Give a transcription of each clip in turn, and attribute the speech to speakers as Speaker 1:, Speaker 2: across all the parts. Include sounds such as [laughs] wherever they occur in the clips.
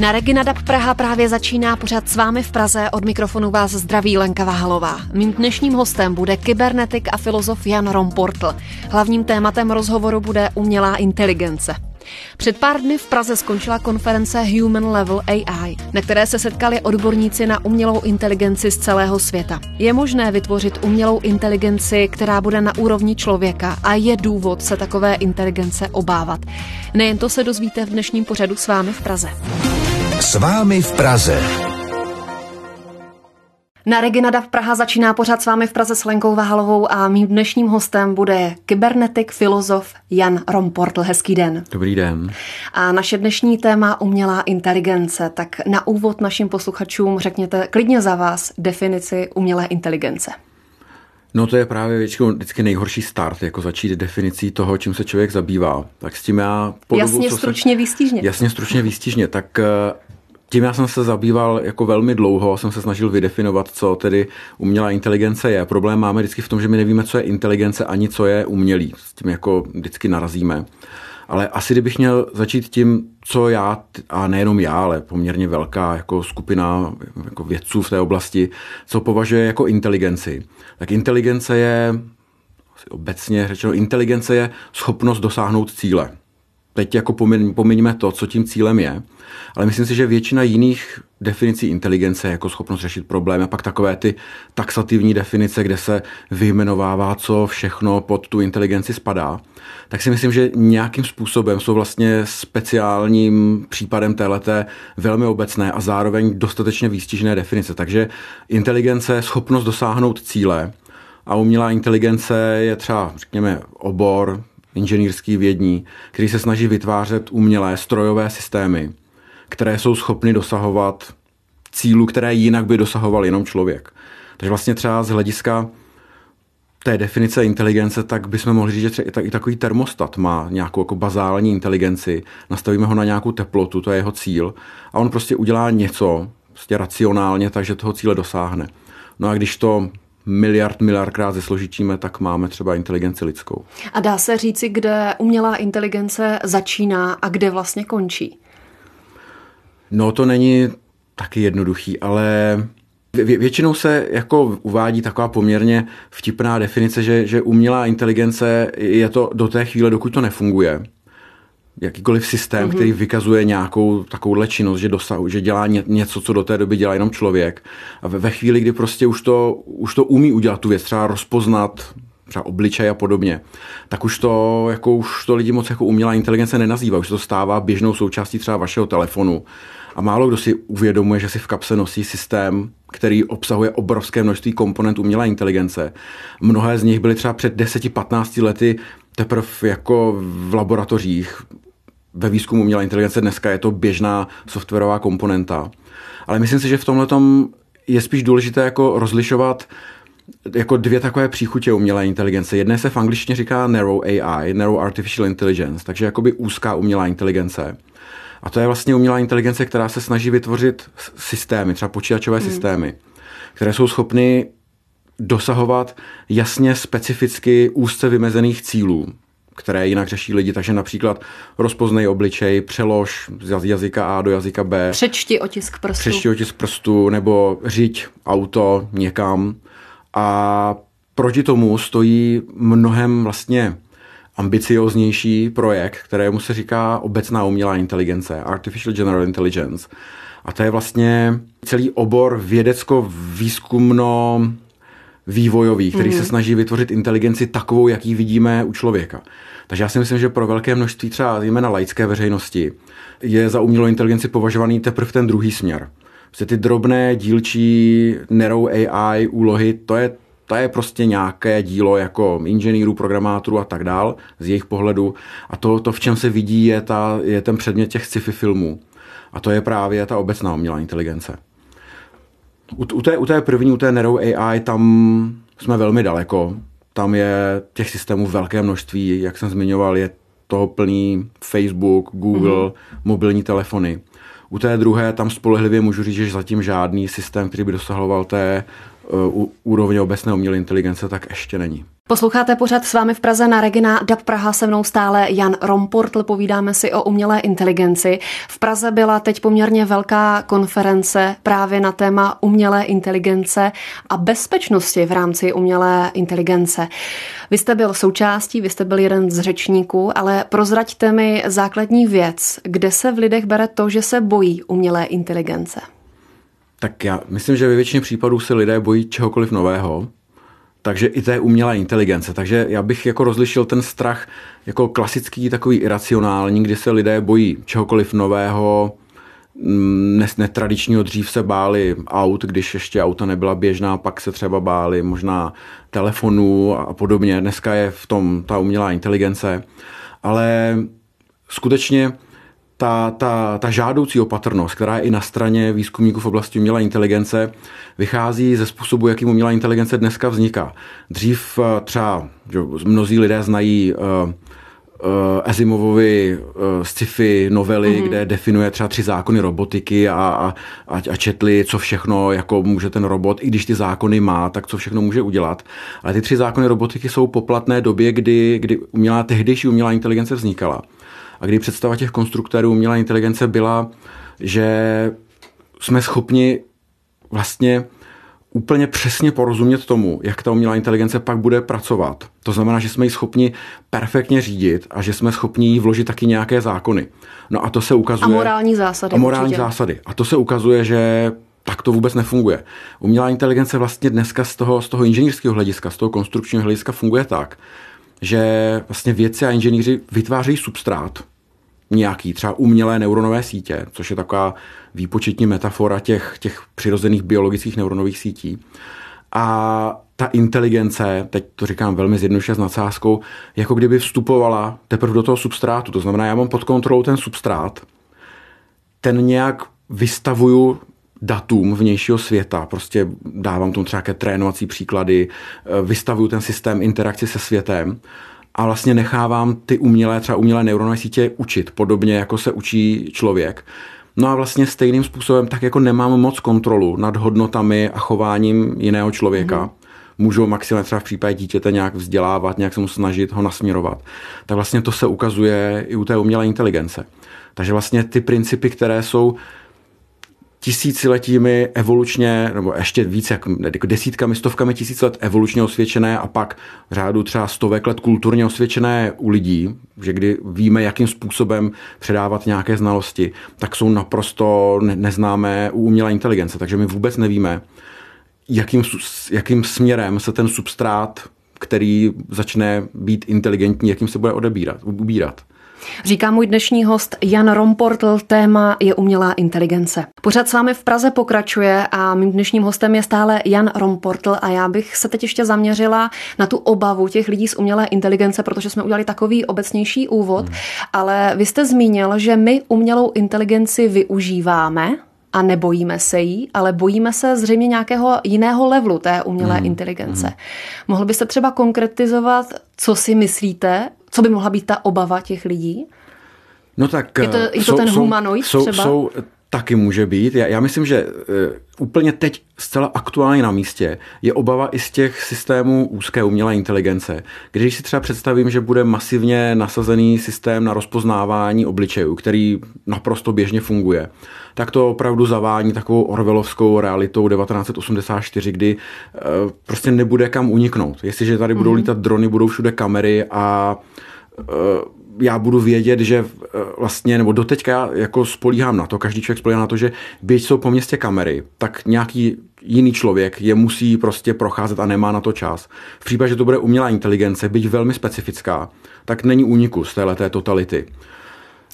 Speaker 1: Na Regina Dab Praha právě začíná pořád s vámi v Praze. Od mikrofonu vás zdraví Lenka Váhalová. Mým dnešním hostem bude kybernetik a filozof Jan Romportl. Hlavním tématem rozhovoru bude umělá inteligence. Před pár dny v Praze skončila konference Human Level AI, na které se setkali odborníci na umělou inteligenci z celého světa. Je možné vytvořit umělou inteligenci, která bude na úrovni člověka a je důvod se takové inteligence obávat. Nejen to se dozvíte v dnešním pořadu s vámi v Praze.
Speaker 2: S vámi v Praze.
Speaker 1: Na Regina v Praha začíná pořád s vámi v Praze s Lenkou Vahalovou a mým dnešním hostem bude kybernetik, filozof Jan Romportl. Hezký den.
Speaker 3: Dobrý den.
Speaker 1: A naše dnešní téma umělá inteligence. Tak na úvod našim posluchačům řekněte klidně za vás definici umělé inteligence.
Speaker 3: No to je právě většinou vždycky nejhorší start, jako začít definicí toho, čím se člověk zabývá. Tak s tím já...
Speaker 1: Po jasně, stručně, se, výstižně.
Speaker 3: Jasně, stručně, výstižně. Tak eh, tím já jsem se zabýval jako velmi dlouho, jsem se snažil vydefinovat, co tedy umělá inteligence je. Problém máme vždycky v tom, že my nevíme, co je inteligence ani co je umělý. S tím jako vždycky narazíme. Ale asi kdybych měl začít tím, co já, a nejenom já, ale poměrně velká jako skupina jako vědců v té oblasti, co považuje jako inteligenci. Tak inteligence je, obecně řečeno, inteligence je schopnost dosáhnout cíle teď jako pomiňme to, co tím cílem je, ale myslím si, že většina jiných definicí inteligence, jako schopnost řešit problémy, a pak takové ty taxativní definice, kde se vyjmenovává, co všechno pod tu inteligenci spadá, tak si myslím, že nějakým způsobem jsou vlastně speciálním případem téhleté velmi obecné a zároveň dostatečně výstižné definice. Takže inteligence je schopnost dosáhnout cíle, a umělá inteligence je třeba, řekněme, obor, inženýrský vědní, který se snaží vytvářet umělé strojové systémy, které jsou schopny dosahovat cílů, které jinak by dosahoval jenom člověk. Takže vlastně třeba z hlediska té definice inteligence, tak bychom mohli říct, že i takový termostat má nějakou jako bazální inteligenci, nastavíme ho na nějakou teplotu, to je jeho cíl, a on prostě udělá něco prostě racionálně, takže toho cíle dosáhne. No a když to miliard, miliardkrát zesložitíme, tak máme třeba inteligenci lidskou.
Speaker 1: A dá se říci, kde umělá inteligence začíná a kde vlastně končí?
Speaker 3: No to není taky jednoduchý, ale Vě- většinou se jako uvádí taková poměrně vtipná definice, že, že umělá inteligence je to do té chvíle, dokud to nefunguje jakýkoliv systém, mm-hmm. který vykazuje nějakou takovouhle činnost, že, dosahuje, že dělá ně, něco, co do té doby dělá jenom člověk. A ve, ve chvíli, kdy prostě už to, už to umí udělat tu věc, třeba rozpoznat třeba obličej a podobně, tak už to, jako už to lidi moc jako umělá inteligence nenazývá, už to stává běžnou součástí třeba vašeho telefonu. A málo kdo si uvědomuje, že si v kapse nosí systém, který obsahuje obrovské množství komponentů umělé inteligence. Mnohé z nich byly třeba před 10-15 lety teprve jako v laboratořích ve výzkumu umělé inteligence dneska je to běžná softwarová komponenta. Ale myslím si, že v tomhle je spíš důležité jako rozlišovat jako dvě takové příchutě umělé inteligence. Jedné se v angličtině říká narrow AI, narrow artificial intelligence, takže jakoby úzká umělá inteligence. A to je vlastně umělá inteligence, která se snaží vytvořit systémy, třeba počítačové hmm. systémy, které jsou schopny dosahovat jasně specificky úzce vymezených cílů které jinak řeší lidi, takže například rozpoznej obličej, přelož z jazyka A do jazyka B.
Speaker 1: Přečti otisk prstu.
Speaker 3: Přečti otisk prstu, nebo řiď auto někam. A proti tomu stojí mnohem vlastně ambicioznější projekt, kterému se říká obecná umělá inteligence, Artificial General Intelligence. A to je vlastně celý obor vědecko-výzkumno vývojový, který mm. se snaží vytvořit inteligenci takovou, jaký vidíme u člověka. Takže já si myslím, že pro velké množství třeba zejména laické veřejnosti je za umělou inteligenci považovaný teprve ten druhý směr. Prostě ty drobné dílčí narrow AI úlohy, to je to je prostě nějaké dílo jako inženýrů, programátorů a tak dál z jejich pohledu. A to, to v čem se vidí, je, ta, je ten předmět těch sci-fi filmů. A to je právě ta obecná umělá inteligence. U, u, té, u té první, u té Narrow AI, tam jsme velmi daleko. Tam je těch systémů velké množství, jak jsem zmiňoval, je toho plný Facebook, Google, mm-hmm. mobilní telefony. U té druhé tam spolehlivě můžu říct, že zatím žádný systém, který by dosahoval té úrovně obecné umělé inteligence, tak ještě není.
Speaker 1: Posloucháte pořád s vámi v Praze na Regina DAP Praha se mnou stále Jan Romportl. Povídáme si o umělé inteligenci. V Praze byla teď poměrně velká konference právě na téma umělé inteligence a bezpečnosti v rámci umělé inteligence. Vy jste byl součástí, vy jste byl jeden z řečníků, ale prozraďte mi základní věc, kde se v lidech bere to, že se bojí umělé inteligence.
Speaker 3: Tak já myslím, že ve většině případů se lidé bojí čehokoliv nového, takže i té umělé inteligence. Takže já bych jako rozlišil ten strach jako klasický, takový iracionální, kdy se lidé bojí čehokoliv nového, netradičního dřív se báli aut, když ještě auta nebyla běžná, pak se třeba báli možná telefonů a podobně. Dneska je v tom ta umělá inteligence, ale skutečně ta, ta, ta žádoucí opatrnost, která je i na straně výzkumníků v oblasti umělé inteligence, vychází ze způsobu, jakým umělá inteligence dneska vzniká. Dřív eh, třeba že mnozí lidé znají uh, uh, Asimovovy uh, sci-fi novely, mm-hmm. kde definuje třeba tři zákony robotiky a, a, a četli, co všechno jako může ten robot, i když ty zákony má, tak co všechno může udělat. Ale ty tři zákony robotiky jsou poplatné době, kdy, kdy umělá, tehdejší umělá inteligence vznikala a kdy představa těch konstruktérů umělé inteligence byla, že jsme schopni vlastně úplně přesně porozumět tomu, jak ta umělá inteligence pak bude pracovat. To znamená, že jsme ji schopni perfektně řídit a že jsme schopni jí vložit taky nějaké zákony. No a to se ukazuje...
Speaker 1: A morální zásady.
Speaker 3: A morální určitě. zásady. A to se ukazuje, že tak to vůbec nefunguje. Umělá inteligence vlastně dneska z toho, z toho inženýrského hlediska, z toho konstrukčního hlediska funguje tak, že vlastně vědci a inženýři vytvářejí substrát, nějaký třeba umělé neuronové sítě, což je taková výpočetní metafora těch, těch přirozených biologických neuronových sítí. A ta inteligence, teď to říkám velmi zjednoduše s nadsázkou, jako kdyby vstupovala teprve do toho substrátu. To znamená, já mám pod kontrolou ten substrát, ten nějak vystavuju datům vnějšího světa, prostě dávám tomu třeba trénovací příklady, vystavuju ten systém interakci se světem a vlastně nechávám ty umělé, třeba umělé neuronové sítě učit, podobně jako se učí člověk. No a vlastně stejným způsobem tak jako nemám moc kontrolu nad hodnotami a chováním jiného člověka. Mm. Můžu maximálně třeba v případě dítěte nějak vzdělávat, nějak se mu snažit ho nasměrovat. Tak vlastně to se ukazuje i u té umělé inteligence. Takže vlastně ty principy, které jsou tisíciletími evolučně, nebo ještě víc, jak jako desítkami, stovkami tisíc let evolučně osvědčené a pak řádu třeba stovek let kulturně osvědčené u lidí, že kdy víme, jakým způsobem předávat nějaké znalosti, tak jsou naprosto neznámé u umělé inteligence. Takže my vůbec nevíme, jakým, jakým směrem se ten substrát, který začne být inteligentní, jakým se bude odebírat, ubírat.
Speaker 1: Říká můj dnešní host Jan Romportl, téma je umělá inteligence. Pořád s vámi v Praze pokračuje a mým dnešním hostem je stále Jan Romportl a já bych se teď ještě zaměřila na tu obavu těch lidí z umělé inteligence, protože jsme udělali takový obecnější úvod, hmm. ale vy jste zmínil, že my umělou inteligenci využíváme, a nebojíme se jí, ale bojíme se zřejmě nějakého jiného levelu té umělé hmm. inteligence. Hmm. Mohl byste třeba konkretizovat, co si myslíte, co by mohla být ta obava těch lidí?
Speaker 3: No tak
Speaker 1: je to, je to jsou, ten humanoid
Speaker 3: jsou,
Speaker 1: třeba?
Speaker 3: Jsou, taky může být. Já, já myslím, že uh, úplně teď zcela aktuálně na místě je obava i z těch systémů úzké umělé inteligence. Když si třeba představím, že bude masivně nasazený systém na rozpoznávání obličejů, který naprosto běžně funguje, tak to opravdu zavání takovou orvelovskou realitou 1984, kdy uh, prostě nebude kam uniknout. Jestliže tady budou mm-hmm. lítat drony, budou všude kamery a uh, já budu vědět, že vlastně, nebo doteďka jako spolíhám na to, každý člověk spolíhá na to, že byť jsou po městě kamery, tak nějaký jiný člověk je musí prostě procházet a nemá na to čas. V případě, že to bude umělá inteligence, byť velmi specifická, tak není úniku z této totality.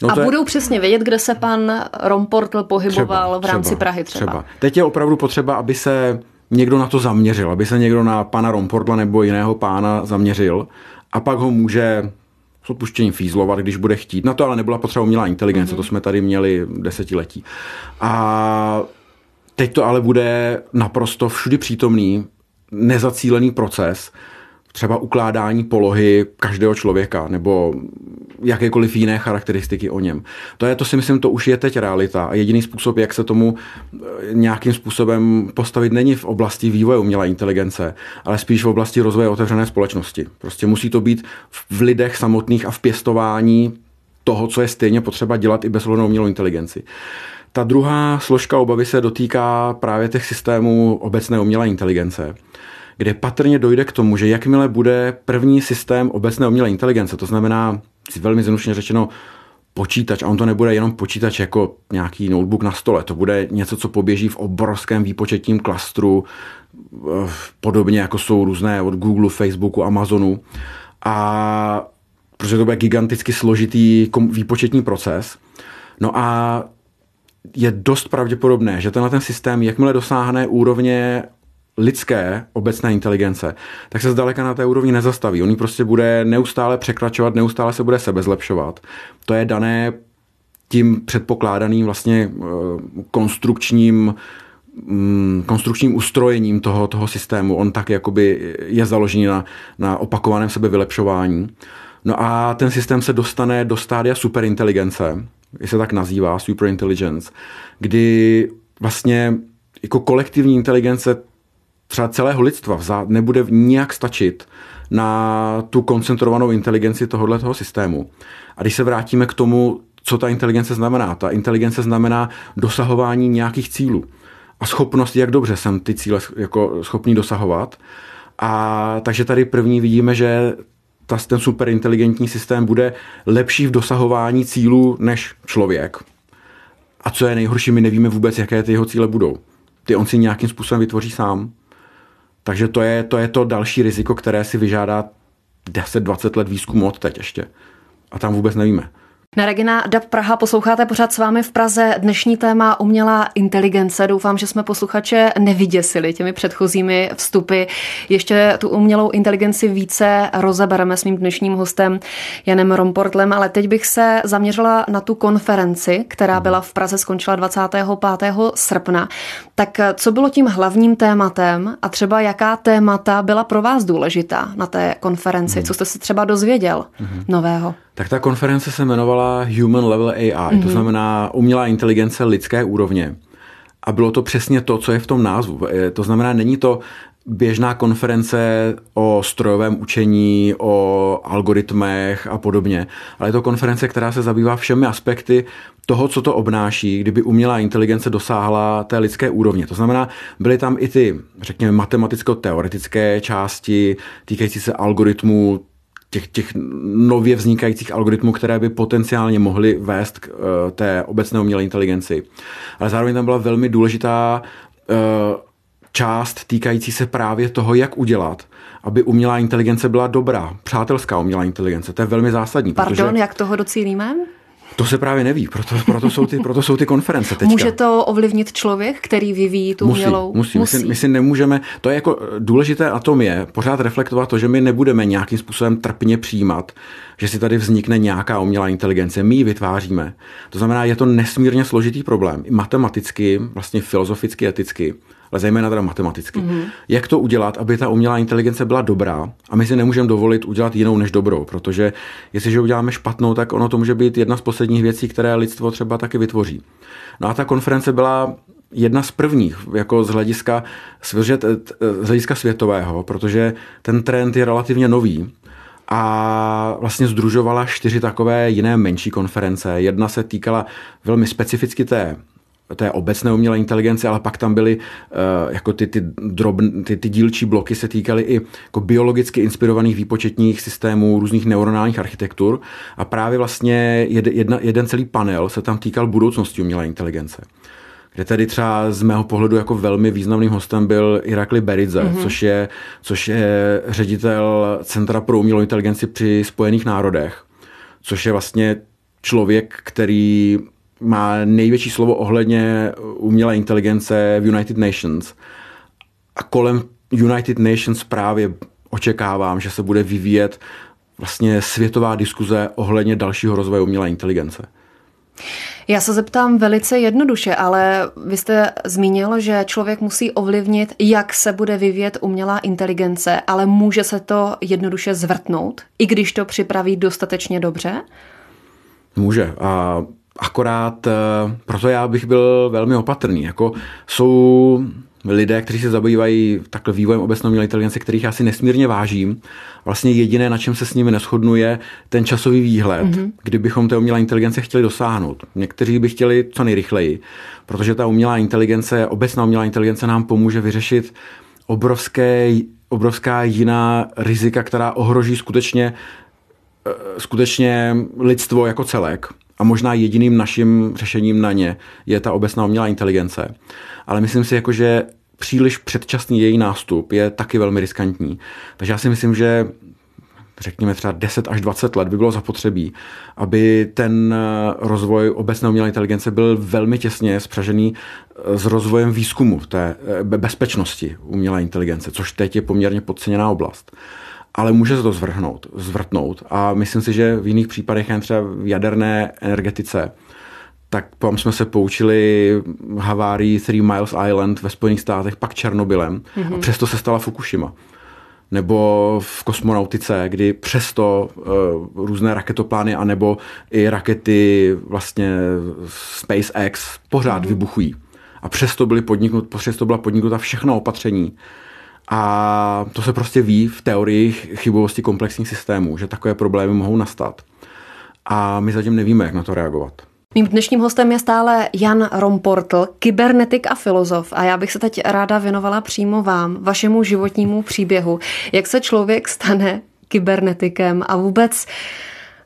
Speaker 1: No a budou je... přesně vědět, kde se pan Romportl pohyboval třeba, v rámci třeba, Prahy třeba. třeba.
Speaker 3: Teď je opravdu potřeba, aby se někdo na to zaměřil, aby se někdo na pana Romportla nebo jiného pána zaměřil a pak ho může s odpuštěním fízlovat, když bude chtít. Na to ale nebyla potřeba umělá inteligence, mm-hmm. to jsme tady měli desetiletí. A teď to ale bude naprosto všudy přítomný, nezacílený proces, třeba ukládání polohy každého člověka nebo jakékoliv jiné charakteristiky o něm. To je, to si myslím, to už je teď realita a jediný způsob, jak se tomu eh, nějakým způsobem postavit, není v oblasti vývoje umělé inteligence, ale spíš v oblasti rozvoje otevřené společnosti. Prostě musí to být v lidech samotných a v pěstování toho, co je stejně potřeba dělat i bez umělou inteligenci. Ta druhá složka obavy se dotýká právě těch systémů obecné umělé inteligence kde patrně dojde k tomu, že jakmile bude první systém obecné umělé inteligence, to znamená, velmi zjednodušeně řečeno, počítač, a on to nebude jenom počítač jako nějaký notebook na stole, to bude něco, co poběží v obrovském výpočetním klastru, eh, podobně jako jsou různé od Google, Facebooku, Amazonu. A protože to bude giganticky složitý výpočetní proces. No a je dost pravděpodobné, že tenhle ten systém, jakmile dosáhne úrovně lidské obecné inteligence, tak se zdaleka na té úrovni nezastaví. On prostě bude neustále překračovat, neustále se bude sebe zlepšovat. To je dané tím předpokládaným vlastně eh, konstrukčním mm, konstrukčním ustrojením toho, toho systému. On tak jakoby je založený na, na opakovaném sebevylepšování. No a ten systém se dostane do stádia superinteligence, je se tak nazývá, superintelligence, kdy vlastně jako kolektivní inteligence třeba celého lidstva nebude nijak stačit na tu koncentrovanou inteligenci tohohle toho systému. A když se vrátíme k tomu, co ta inteligence znamená, ta inteligence znamená dosahování nějakých cílů a schopnost, jak dobře jsem ty cíle jako schopný dosahovat. A takže tady první vidíme, že ta, ten superinteligentní systém bude lepší v dosahování cílů než člověk. A co je nejhorší, my nevíme vůbec, jaké ty jeho cíle budou. Ty on si nějakým způsobem vytvoří sám. Takže to je, to je to další riziko, které si vyžádá 10-20 let výzkumu od teď ještě. A tam vůbec nevíme.
Speaker 1: Na Regina DAB Praha posloucháte pořád s vámi v Praze. Dnešní téma umělá inteligence. Doufám, že jsme posluchače nevyděsili těmi předchozími vstupy. Ještě tu umělou inteligenci více rozebereme s mým dnešním hostem Janem Romportlem, ale teď bych se zaměřila na tu konferenci, která byla v Praze, skončila 25. srpna. Tak co bylo tím hlavním tématem a třeba jaká témata byla pro vás důležitá na té konferenci? Co jste se třeba dozvěděl mm-hmm. nového?
Speaker 3: Tak ta konference se jmenovala Human Level AI, mm-hmm. to mhm. znamená umělá inteligence lidské úrovně. A bylo to přesně to, co je v tom názvu. E, to znamená, není to běžná konference o strojovém učení, o algoritmech a podobně, ale je to konference, která se zabývá všemi aspekty toho, co to obnáší, kdyby umělá inteligence dosáhla té lidské úrovně. To znamená, byly tam i ty, řekněme, matematicko-teoretické části týkající se algoritmů, těch, těch nově vznikajících algoritmů, které by potenciálně mohly vést k uh, té obecné umělé inteligenci. Ale zároveň tam byla velmi důležitá uh, část týkající se právě toho, jak udělat, aby umělá inteligence byla dobrá, přátelská umělá inteligence. To je velmi zásadní.
Speaker 1: Pardon, protože... jak toho docílíme?
Speaker 3: To se právě neví, proto, proto, jsou, ty, proto jsou ty konference teďka.
Speaker 1: Může to ovlivnit člověk, který vyvíjí tu
Speaker 3: musí,
Speaker 1: umělou?
Speaker 3: Musí, musí. My, si, my si nemůžeme, to je jako důležité a tom je pořád reflektovat to, že my nebudeme nějakým způsobem trpně přijímat, že si tady vznikne nějaká umělá inteligence. My ji vytváříme. To znamená, je to nesmírně složitý problém. I matematicky, vlastně filozoficky, eticky ale zejména teda matematicky. Mm-hmm. Jak to udělat, aby ta umělá inteligence byla dobrá a my si nemůžeme dovolit udělat jinou než dobrou, protože jestliže uděláme špatnou, tak ono to může být jedna z posledních věcí, které lidstvo třeba taky vytvoří. No a ta konference byla jedna z prvních, jako z hlediska, z hlediska světového, protože ten trend je relativně nový a vlastně združovala čtyři takové jiné menší konference. Jedna se týkala velmi specificky té té obecné umělé inteligence, ale pak tam byly uh, jako ty, ty, drobn, ty, ty dílčí bloky se týkaly i jako biologicky inspirovaných výpočetních systémů, různých neuronálních architektur a právě vlastně jed, jedna, jeden celý panel se tam týkal budoucnosti umělé inteligence kde tedy třeba z mého pohledu jako velmi významným hostem byl Irakli Beridze, mm-hmm. což, je, což je ředitel Centra pro umělou inteligenci při Spojených národech, což je vlastně člověk, který má největší slovo ohledně umělé inteligence v United Nations. A kolem United Nations právě očekávám, že se bude vyvíjet vlastně světová diskuze ohledně dalšího rozvoje umělé inteligence.
Speaker 1: Já se zeptám velice jednoduše, ale vy jste zmínil, že člověk musí ovlivnit, jak se bude vyvíjet umělá inteligence, ale může se to jednoduše zvrtnout, i když to připraví dostatečně dobře?
Speaker 3: Může. A akorát eh, proto já bych byl velmi opatrný. Jako jsou lidé, kteří se zabývají takhle vývojem obecné umělé inteligence, kterých já si nesmírně vážím. Vlastně jediné, na čem se s nimi neschodnu, je ten časový výhled, mm-hmm. kdybychom té umělé inteligence chtěli dosáhnout. Někteří by chtěli co nejrychleji, protože ta umělá inteligence, obecná umělá inteligence nám pomůže vyřešit obrovské, obrovská jiná rizika, která ohroží skutečně, eh, skutečně lidstvo jako celek. A možná jediným naším řešením na ně je ta obecná umělá inteligence. Ale myslím si, jako, že příliš předčasný její nástup je taky velmi riskantní. Takže já si myslím, že řekněme třeba 10 až 20 let by bylo zapotřebí, aby ten rozvoj obecné umělé inteligence byl velmi těsně spřažený s rozvojem výzkumu té eh, bezpečnosti umělé inteligence, což teď je poměrně podceněná oblast ale může se to zvrhnout, zvrtnout. A myslím si, že v jiných případech, jen třeba v jaderné energetice, tak tam jsme se poučili havárii Three Miles Island ve Spojených státech, pak Černobylem mm-hmm. a přesto se stala Fukushima. Nebo v kosmonautice, kdy přesto uh, různé raketoplány anebo i rakety vlastně SpaceX pořád mm-hmm. vybuchují. A přesto, byly podniknut, přesto byla podniknuta všechno opatření, a to se prostě ví v teorii chybovosti komplexních systémů, že takové problémy mohou nastat. A my zatím nevíme, jak na to reagovat.
Speaker 1: Mým dnešním hostem je stále Jan Romportl, kybernetik a filozof. A já bych se teď ráda věnovala přímo vám, vašemu životnímu příběhu. Jak se člověk stane kybernetikem a vůbec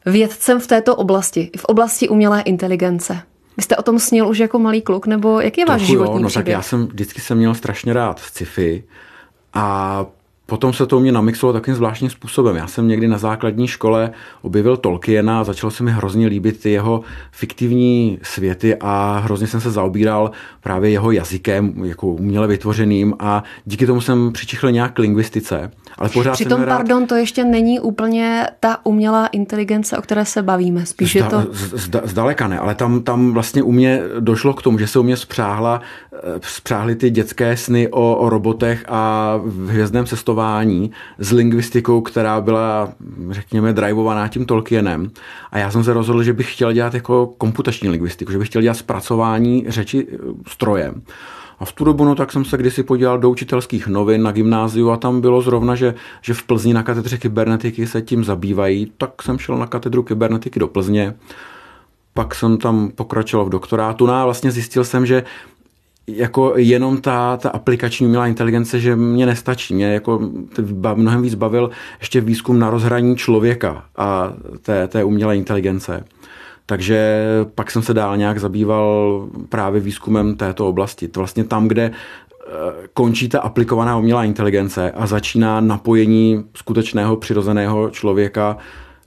Speaker 1: vědcem v této oblasti, v oblasti umělé inteligence? Vy jste o tom snil už jako malý kluk, nebo jak je váš životní jo,
Speaker 3: no
Speaker 1: příběh?
Speaker 3: tak já jsem vždycky jsem měl strašně rád sci-fi a Potom se to u mě namixovalo takým zvláštním způsobem. Já jsem někdy na základní škole objevil Tolkiena a začalo se mi hrozně líbit ty jeho fiktivní světy a hrozně jsem se zaobíral právě jeho jazykem, jako uměle vytvořeným a díky tomu jsem přičichl nějak k lingvistice. Ale pořád
Speaker 1: Přitom,
Speaker 3: rád...
Speaker 1: pardon, to ještě není úplně ta umělá inteligence, o které se bavíme. Spíš Zda, je to...
Speaker 3: Zda, zdaleka ne, ale tam, tam vlastně u mě došlo k tomu, že se u mě spřáhla, eh, spřáhly ty dětské sny o, o robotech a v hvězdném cestování s lingvistikou, která byla, řekněme, drivovaná tím Tolkienem. A já jsem se rozhodl, že bych chtěl dělat jako komputační lingvistiku, že bych chtěl dělat zpracování řeči eh, strojem. A v tu dobu, no tak jsem se kdysi podíval do učitelských novin na gymnáziu a tam bylo zrovna, že, že v Plzni na katedře kybernetiky se tím zabývají, tak jsem šel na katedru kybernetiky do Plzně. Pak jsem tam pokračoval v doktorátu no a vlastně zjistil jsem, že jako jenom ta, ta aplikační umělá inteligence, že mě nestačí. Mě jako mnohem víc bavil ještě výzkum na rozhraní člověka a té, té umělé inteligence. Takže pak jsem se dál nějak zabýval právě výzkumem této oblasti. To vlastně tam, kde eh, končí ta aplikovaná umělá inteligence a začíná napojení skutečného přirozeného člověka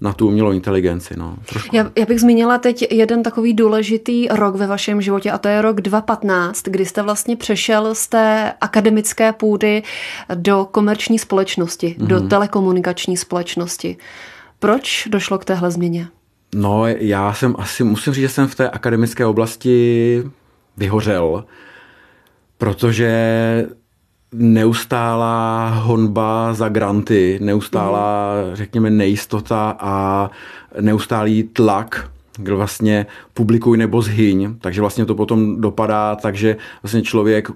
Speaker 3: na tu umělou inteligenci. No.
Speaker 1: Já, já bych zmínila teď jeden takový důležitý rok ve vašem životě a to je rok 2015, kdy jste vlastně přešel z té akademické půdy do komerční společnosti, mm-hmm. do mhm. telekomunikační společnosti. Proč došlo k téhle změně?
Speaker 3: No, já jsem asi, musím říct, že jsem v té akademické oblasti vyhořel, protože neustálá honba za granty, neustálá, řekněme, nejistota a neustálý tlak kde vlastně publikuj nebo zhyň, takže vlastně to potom dopadá tak, že vlastně člověk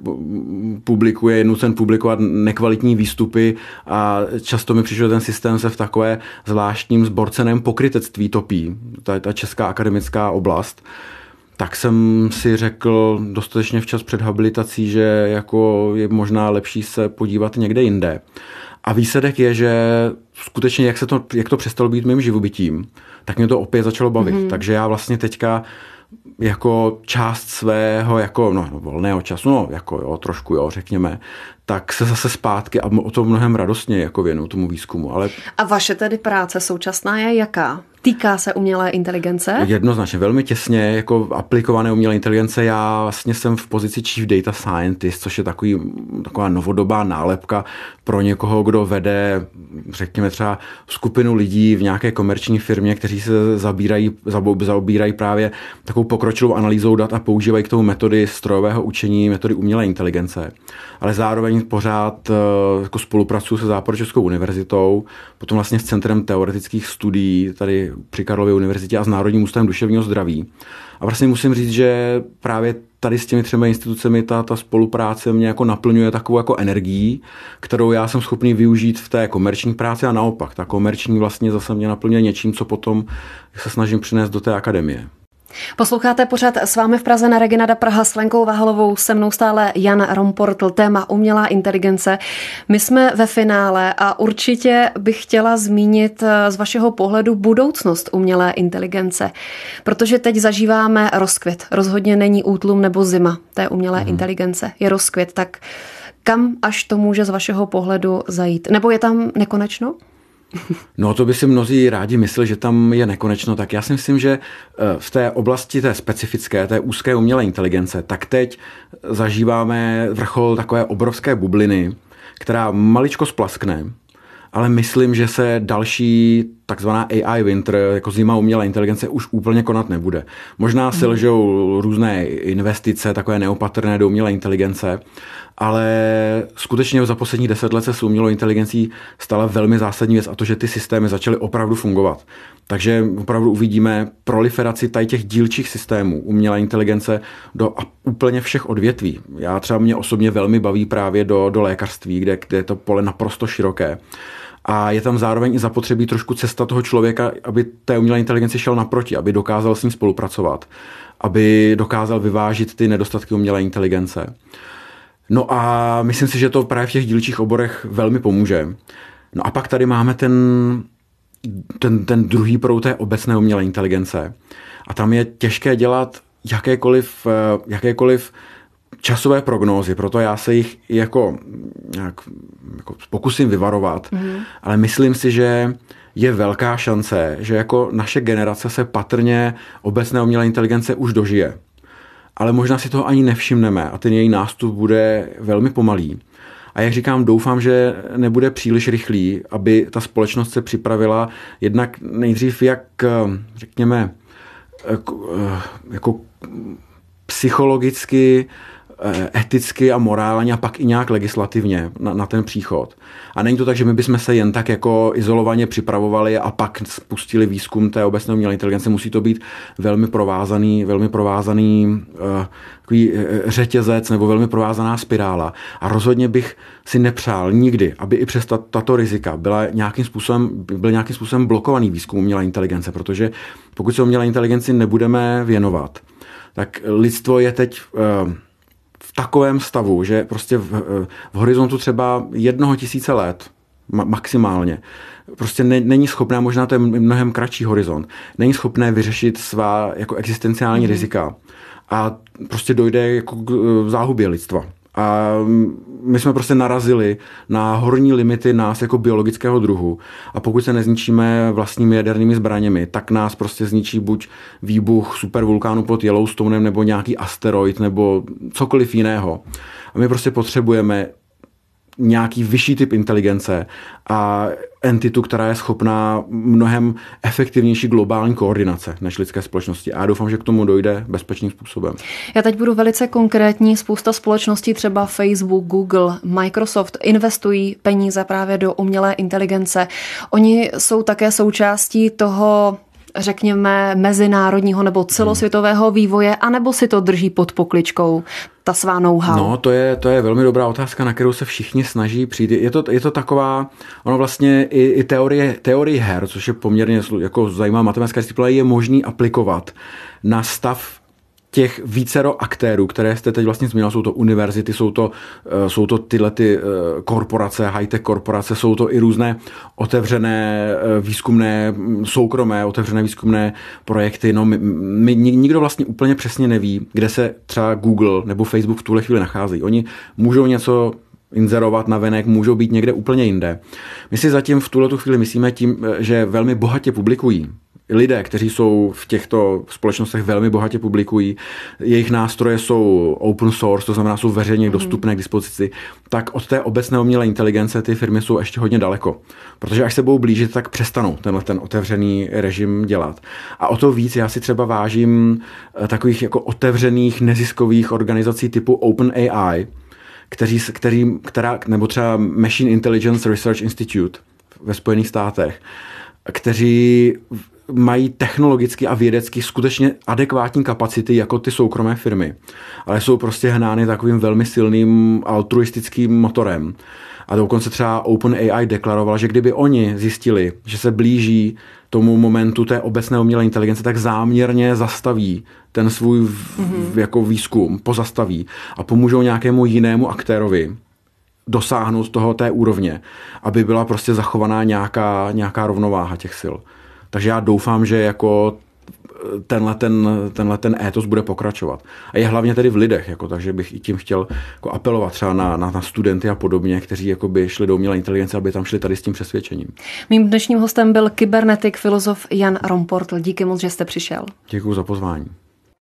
Speaker 3: publikuje, je nucen publikovat nekvalitní výstupy a často mi přišlo, ten systém se v takové zvláštním zborceném pokrytectví topí, to je ta česká akademická oblast tak jsem si řekl dostatečně včas před habilitací, že jako je možná lepší se podívat někde jinde. A výsledek je, že skutečně, jak, se to, jak to přestalo být mým živobytím, tak mě to opět začalo bavit. Mm-hmm. Takže já vlastně teďka jako část svého jako no, volného času, no jako jo, trošku jo, řekněme, tak se zase zpátky a o to mnohem radostně jako věnu tomu výzkumu. Ale...
Speaker 1: A vaše tedy práce současná je jaká? Týká se umělé inteligence?
Speaker 3: Jednoznačně, velmi těsně, jako aplikované umělé inteligence. Já vlastně jsem v pozici Chief Data Scientist, což je takový, taková novodobá nálepka pro někoho, kdo vede, řekněme třeba skupinu lidí v nějaké komerční firmě, kteří se zabírají, zaobírají právě takovou pokročilou analýzou dat a používají k tomu metody strojového učení, metody umělé inteligence. Ale zároveň pořád eh, jako spolupracuju se Západočeskou univerzitou, potom vlastně s Centrem teoretických studií tady při Karlově univerzitě a s Národním ústavem duševního zdraví. A vlastně musím říct, že právě tady s těmi třemi institucemi ta, ta spolupráce mě jako naplňuje takovou jako energií, kterou já jsem schopný využít v té komerční práci a naopak. Ta komerční vlastně zase mě naplňuje něčím, co potom se snažím přinést do té akademie.
Speaker 1: Posloucháte pořád s vámi v Praze na Reginada Praha s Lenkou Vahalovou, se mnou stále Jan Romportl, téma umělá inteligence. My jsme ve finále a určitě bych chtěla zmínit eh, z vašeho pohledu budoucnost umělé inteligence, protože teď zažíváme rozkvět. Rozhodně není útlum nebo zima té umělé hmm. inteligence, je rozkvět, tak kam až to může z vašeho pohledu zajít? Nebo je tam nekonečno? [laughs]
Speaker 3: No to by si mnozí rádi mysleli, že tam je nekonečno, tak já si myslím, že eh, v té oblasti té specifické, té úzké umělé inteligence, tak teď zažíváme vrchol takové obrovské bubliny, která maličko splaskne, ale myslím, že se další takzvaná AI winter, jako zima umělé inteligence, už úplně konat nebude. Možná se hmm. lžou různé investice, takové neopatrné do umělé inteligence, ale skutečně za poslední deset let se s umělou inteligencí stala velmi zásadní věc a to, že ty systémy začaly opravdu fungovat. Takže opravdu uvidíme proliferaci tady těch dílčích systémů umělé inteligence do úplně všech odvětví. Já třeba mě osobně velmi baví právě do, do lékařství, kde, kde je to pole naprosto široké. A je tam zároveň i zapotřebí trošku cesta toho člověka, aby té umělé inteligenci šel naproti, aby dokázal s ním spolupracovat, aby dokázal vyvážit ty nedostatky umělé inteligence. No a myslím si, že to právě v těch dílčích oborech velmi pomůže. No a pak tady máme ten, ten, ten druhý proud té obecné umělé inteligence. A tam je těžké dělat jakékoliv, eh, jakékoliv časové prognózy, proto já se jich jako, jak, jako pokusím vyvarovat, mm. ale myslím si, že je velká šance, že jako naše generace se patrně obecné umělé inteligence už dožije ale možná si toho ani nevšimneme a ten její nástup bude velmi pomalý. A jak říkám, doufám, že nebude příliš rychlý, aby ta společnost se připravila jednak nejdřív jak, řekněme, jako psychologicky Eh, eticky a morálně a pak i nějak legislativně na, na ten příchod. A není to tak, že my bychom se jen tak jako izolovaně připravovali a pak spustili výzkum té obecné umělé inteligence. Musí to být velmi provázaný, velmi provázaný uh, řetězec nebo velmi provázaná spirála. A rozhodně bych si nepřál nikdy, aby i přes tato rizika byla nějakým způsobem, byl nějakým způsobem blokovaný výzkum umělé inteligence, protože pokud se umělé inteligenci nebudeme věnovat, tak lidstvo je teď uh, v takovém stavu, že prostě v, v horizontu třeba jednoho tisíce let ma, maximálně, prostě ne, není schopná, možná to je mnohem kratší horizont, není schopné vyřešit svá jako existenciální mm-hmm. rizika a prostě dojde jako k záhubě lidstva. A my jsme prostě narazili na horní limity nás jako biologického druhu. A pokud se nezničíme vlastními jadernými zbraněmi, tak nás prostě zničí buď výbuch supervulkánu pod Yellowstonem, nebo nějaký asteroid, nebo cokoliv jiného. A my prostě potřebujeme nějaký vyšší typ inteligence a entitu, která je schopná mnohem efektivnější globální koordinace než lidské společnosti. A já doufám, že k tomu dojde bezpečným způsobem.
Speaker 1: Já teď budu velice konkrétní. Spousta společností, třeba Facebook, Google, Microsoft, investují peníze právě do umělé inteligence. Oni jsou také součástí toho řekněme, mezinárodního nebo celosvětového vývoje, anebo si to drží pod pokličkou ta svá know-how?
Speaker 3: No, to je, to je velmi dobrá otázka, na kterou se všichni snaží přijít. Je to, je to taková, ono vlastně i, i teorie, teorie her, což je poměrně jako zajímavá matematická disciplína, je možný aplikovat na stav těch vícero aktérů, které jste teď vlastně zmínil, jsou to univerzity, jsou to, eh, jsou to tyhle ty eh, korporace, high-tech korporace, jsou to i různé otevřené eh, výzkumné, mm, soukromé otevřené výzkumné projekty. No, my, my, nikdo vlastně úplně přesně neví, kde se třeba Google nebo Facebook v tuhle chvíli nachází. Oni můžou něco inzerovat na venek, můžou být někde úplně jinde. My si zatím v tuhle chvíli myslíme tím, že velmi bohatě publikují lidé, kteří jsou v těchto společnostech velmi bohatě publikují, jejich nástroje jsou open source, to znamená, jsou veřejně mm. dostupné k dispozici, tak od té obecné umělé inteligence ty firmy jsou ještě hodně daleko. Protože až se budou blížit, tak přestanou tenhle ten otevřený režim dělat. A o to víc já si třeba vážím eh, takových jako otevřených neziskových organizací typu OpenAI, kteří, který, která, nebo třeba Machine Intelligence Research Institute ve Spojených státech, kteří mají technologicky a vědecky skutečně adekvátní kapacity jako ty soukromé firmy, ale jsou prostě hnány takovým velmi silným altruistickým motorem. A dokonce třeba OpenAI deklaroval, že kdyby oni zjistili, že se blíží tomu momentu té obecné umělé inteligence, tak záměrně zastaví ten svůj mm-hmm. jako výzkum, pozastaví a pomůžou nějakému jinému aktérovi dosáhnout toho té úrovně, aby byla prostě zachovaná nějaká, nějaká rovnováha těch sil. Takže já doufám, že jako tenhle ten, tenhle ten étos bude pokračovat. A je hlavně tedy v lidech, jako, takže bych i tím chtěl jako apelovat třeba na, na, na studenty a podobně, kteří jako by šli do umělé inteligence, aby tam šli tady s tím přesvědčením.
Speaker 1: Mým dnešním hostem byl kybernetik, filozof Jan Romportl. Díky moc, že jste přišel.
Speaker 3: Děkuji za pozvání.